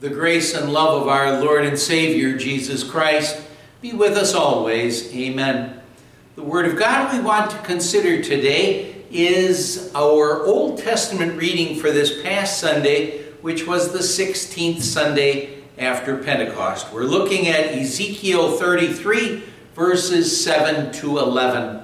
The grace and love of our Lord and Savior, Jesus Christ, be with us always. Amen. The Word of God we want to consider today is our Old Testament reading for this past Sunday, which was the 16th Sunday after Pentecost. We're looking at Ezekiel 33, verses 7 to 11,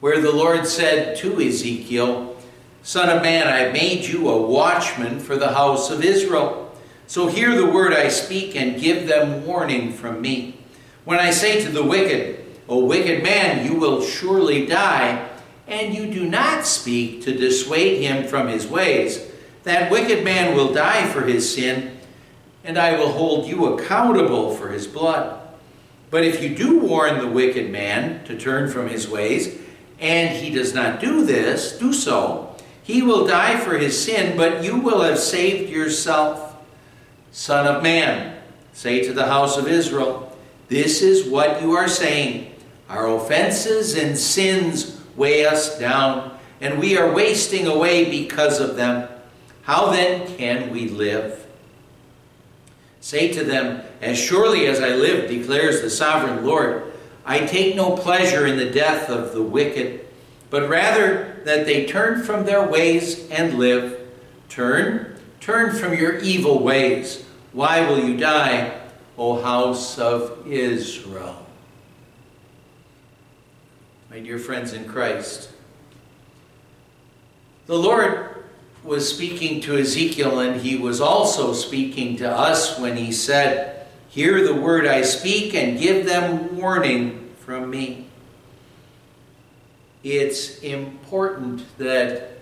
where the Lord said to Ezekiel, Son of man, I made you a watchman for the house of Israel. So hear the word I speak and give them warning from me. When I say to the wicked, O wicked man, you will surely die, and you do not speak to dissuade him from his ways, that wicked man will die for his sin, and I will hold you accountable for his blood. But if you do warn the wicked man to turn from his ways, and he does not do this, do so, he will die for his sin, but you will have saved yourself. Son of man, say to the house of Israel, This is what you are saying. Our offenses and sins weigh us down, and we are wasting away because of them. How then can we live? Say to them, As surely as I live, declares the sovereign Lord, I take no pleasure in the death of the wicked, but rather that they turn from their ways and live. Turn, turn from your evil ways. Why will you die, O house of Israel? My dear friends in Christ, the Lord was speaking to Ezekiel, and he was also speaking to us when he said, Hear the word I speak and give them warning from me. It's important that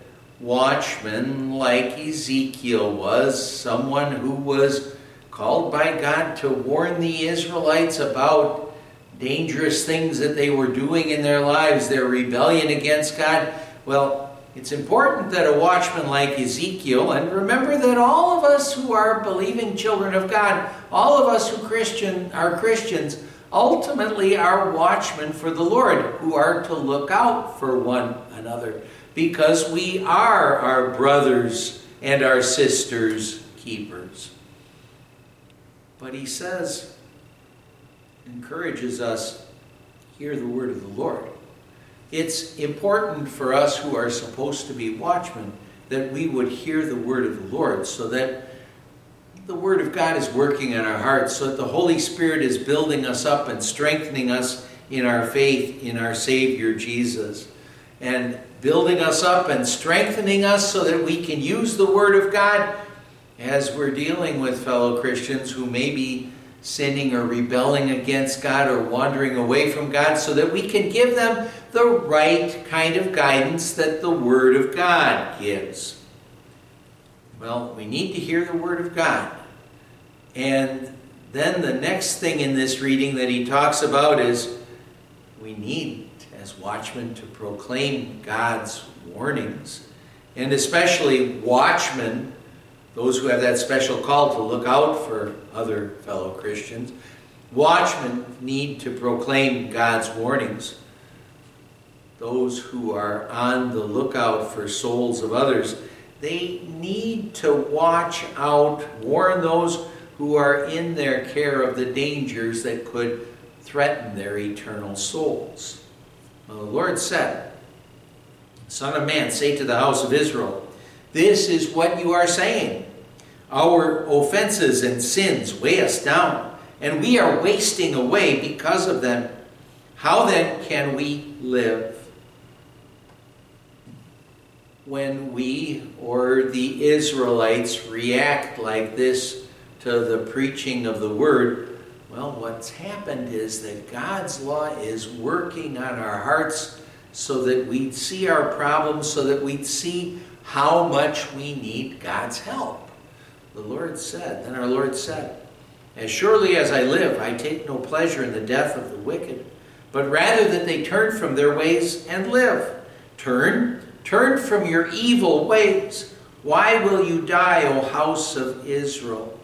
watchmen like Ezekiel was, someone who was called by God to warn the Israelites about dangerous things that they were doing in their lives, their rebellion against God. Well, it's important that a watchman like Ezekiel, and remember that all of us who are believing children of God, all of us who Christian are Christians, ultimately are watchmen for the Lord, who are to look out for one another, because we are our brothers and our sisters' keepers. But he says, encourages us, hear the word of the Lord. It's important for us who are supposed to be watchmen that we would hear the word of the Lord so that the Word of God is working in our hearts, so that the Holy Spirit is building us up and strengthening us in our faith in our Savior Jesus. And building us up and strengthening us so that we can use the Word of God as we're dealing with fellow Christians who may be sinning or rebelling against God or wandering away from God, so that we can give them the right kind of guidance that the Word of God gives. Well, we need to hear the Word of God. And then the next thing in this reading that he talks about is we need, as watchmen, to proclaim God's warnings. And especially watchmen those who have that special call to look out for other fellow Christians. Watchmen need to proclaim God's warnings. Those who are on the lookout for souls of others, they need to watch out, warn those who are in their care of the dangers that could threaten their eternal souls. Well, the Lord said, Son of man, say to the house of Israel, This is what you are saying. Our offenses and sins weigh us down, and we are wasting away because of them. How then can we live? When we or the Israelites react like this to the preaching of the word, well, what's happened is that God's law is working on our hearts so that we'd see our problems, so that we'd see how much we need God's help. The Lord said, then our Lord said, As surely as I live, I take no pleasure in the death of the wicked, but rather that they turn from their ways and live. Turn, turn from your evil ways. Why will you die, O house of Israel?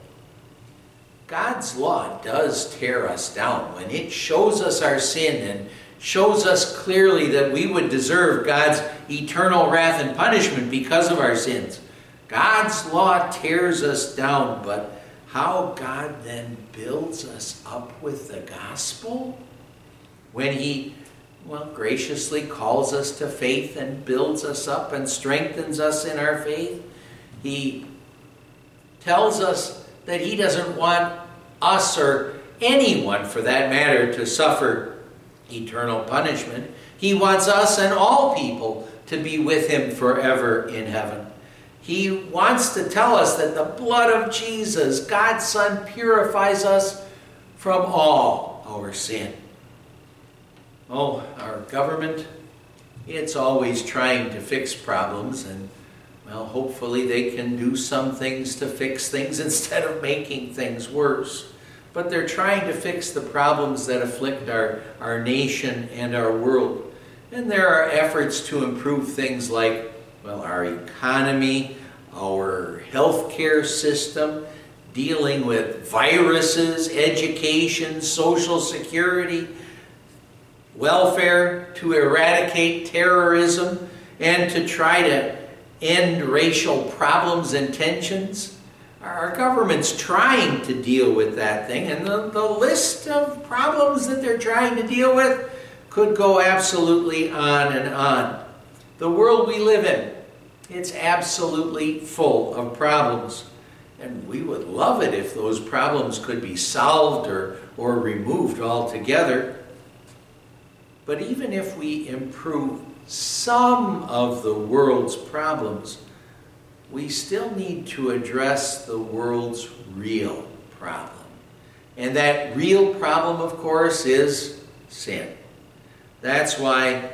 God's law does tear us down when it shows us our sin and shows us clearly that we would deserve God's eternal wrath and punishment because of our sins. God's law tears us down, but how God then builds us up with the gospel when He, well, graciously calls us to faith and builds us up and strengthens us in our faith. He tells us that He doesn't want us or anyone for that matter to suffer eternal punishment. He wants us and all people to be with Him forever in heaven. He wants to tell us that the blood of Jesus, God's Son, purifies us from all our sin. Oh, our government, it's always trying to fix problems, and well, hopefully they can do some things to fix things instead of making things worse. But they're trying to fix the problems that afflict our, our nation and our world. And there are efforts to improve things like, well, our economy, our healthcare system, dealing with viruses, education, social security, welfare, to eradicate terrorism, and to try to end racial problems and tensions. Our government's trying to deal with that thing, and the, the list of problems that they're trying to deal with could go absolutely on and on. The world we live in it's absolutely full of problems. And we would love it if those problems could be solved or, or removed altogether. But even if we improve some of the world's problems, we still need to address the world's real problem. And that real problem, of course, is sin. That's why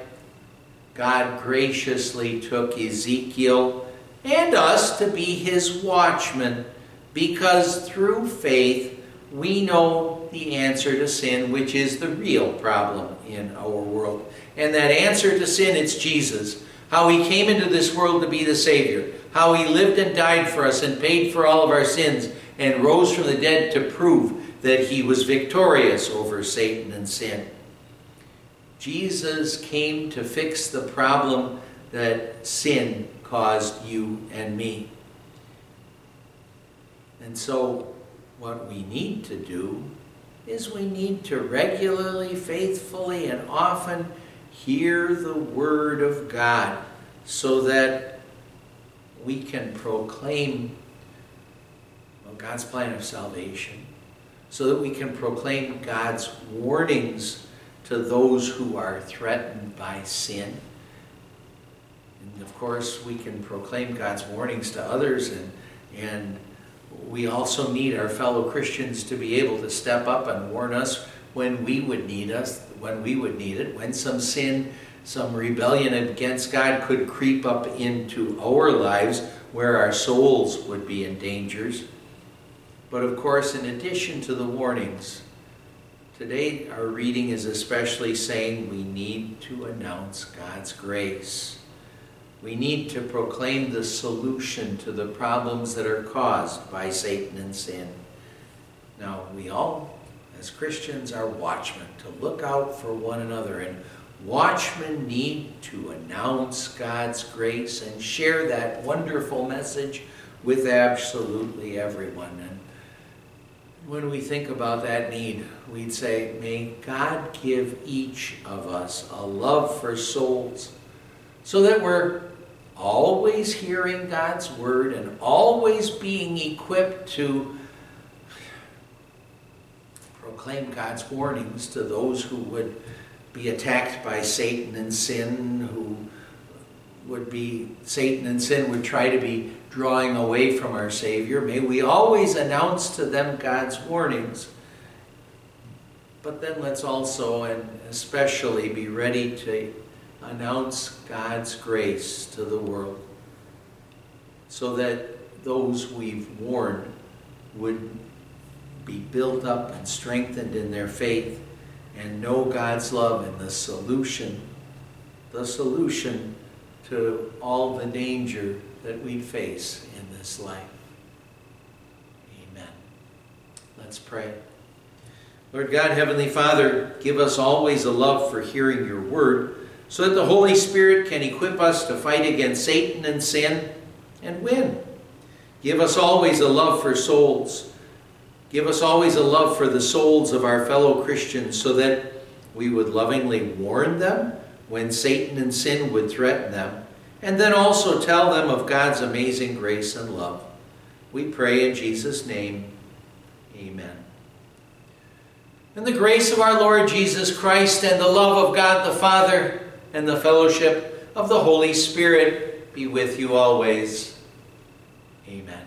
God graciously took Ezekiel and us to be his watchmen because through faith we know the answer to sin, which is the real problem in our world. And that answer to sin, it's Jesus. How he came into this world to be the Savior. How he lived and died for us and paid for all of our sins and rose from the dead to prove that he was victorious over Satan and sin. Jesus came to fix the problem that sin caused you and me. And so, what we need to do is we need to regularly, faithfully, and often hear the Word of God so that we can proclaim well, God's plan of salvation, so that we can proclaim God's warnings to those who are threatened by sin. And of course, we can proclaim God's warnings to others, and, and we also need our fellow Christians to be able to step up and warn us when we would need us, when we would need it, when some sin, some rebellion against God could creep up into our lives where our souls would be in dangers. But of course, in addition to the warnings, Today, our reading is especially saying we need to announce God's grace. We need to proclaim the solution to the problems that are caused by Satan and sin. Now, we all, as Christians, are watchmen to look out for one another, and watchmen need to announce God's grace and share that wonderful message with absolutely everyone. And when we think about that need, we'd say, may God give each of us a love for souls so that we're always hearing God's word and always being equipped to proclaim God's warnings to those who would be attacked by Satan and sin, who would be, Satan and sin would try to be drawing away from our Savior. May we always announce to them God's warnings. But then let's also and especially be ready to announce God's grace to the world so that those we've warned would be built up and strengthened in their faith and know God's love and the solution, the solution to all the danger that we face in this life. Amen. Let's pray. Lord God, Heavenly Father, give us always a love for hearing your word so that the Holy Spirit can equip us to fight against Satan and sin and win. Give us always a love for souls Give us always a love for the souls of our fellow Christians so that we would lovingly warn them when Satan and sin would threaten them, and then also tell them of God's amazing grace and love. We pray in Jesus' name. Amen. And the grace of our Lord Jesus Christ and the love of God the Father and the fellowship of the Holy Spirit be with you always. Amen.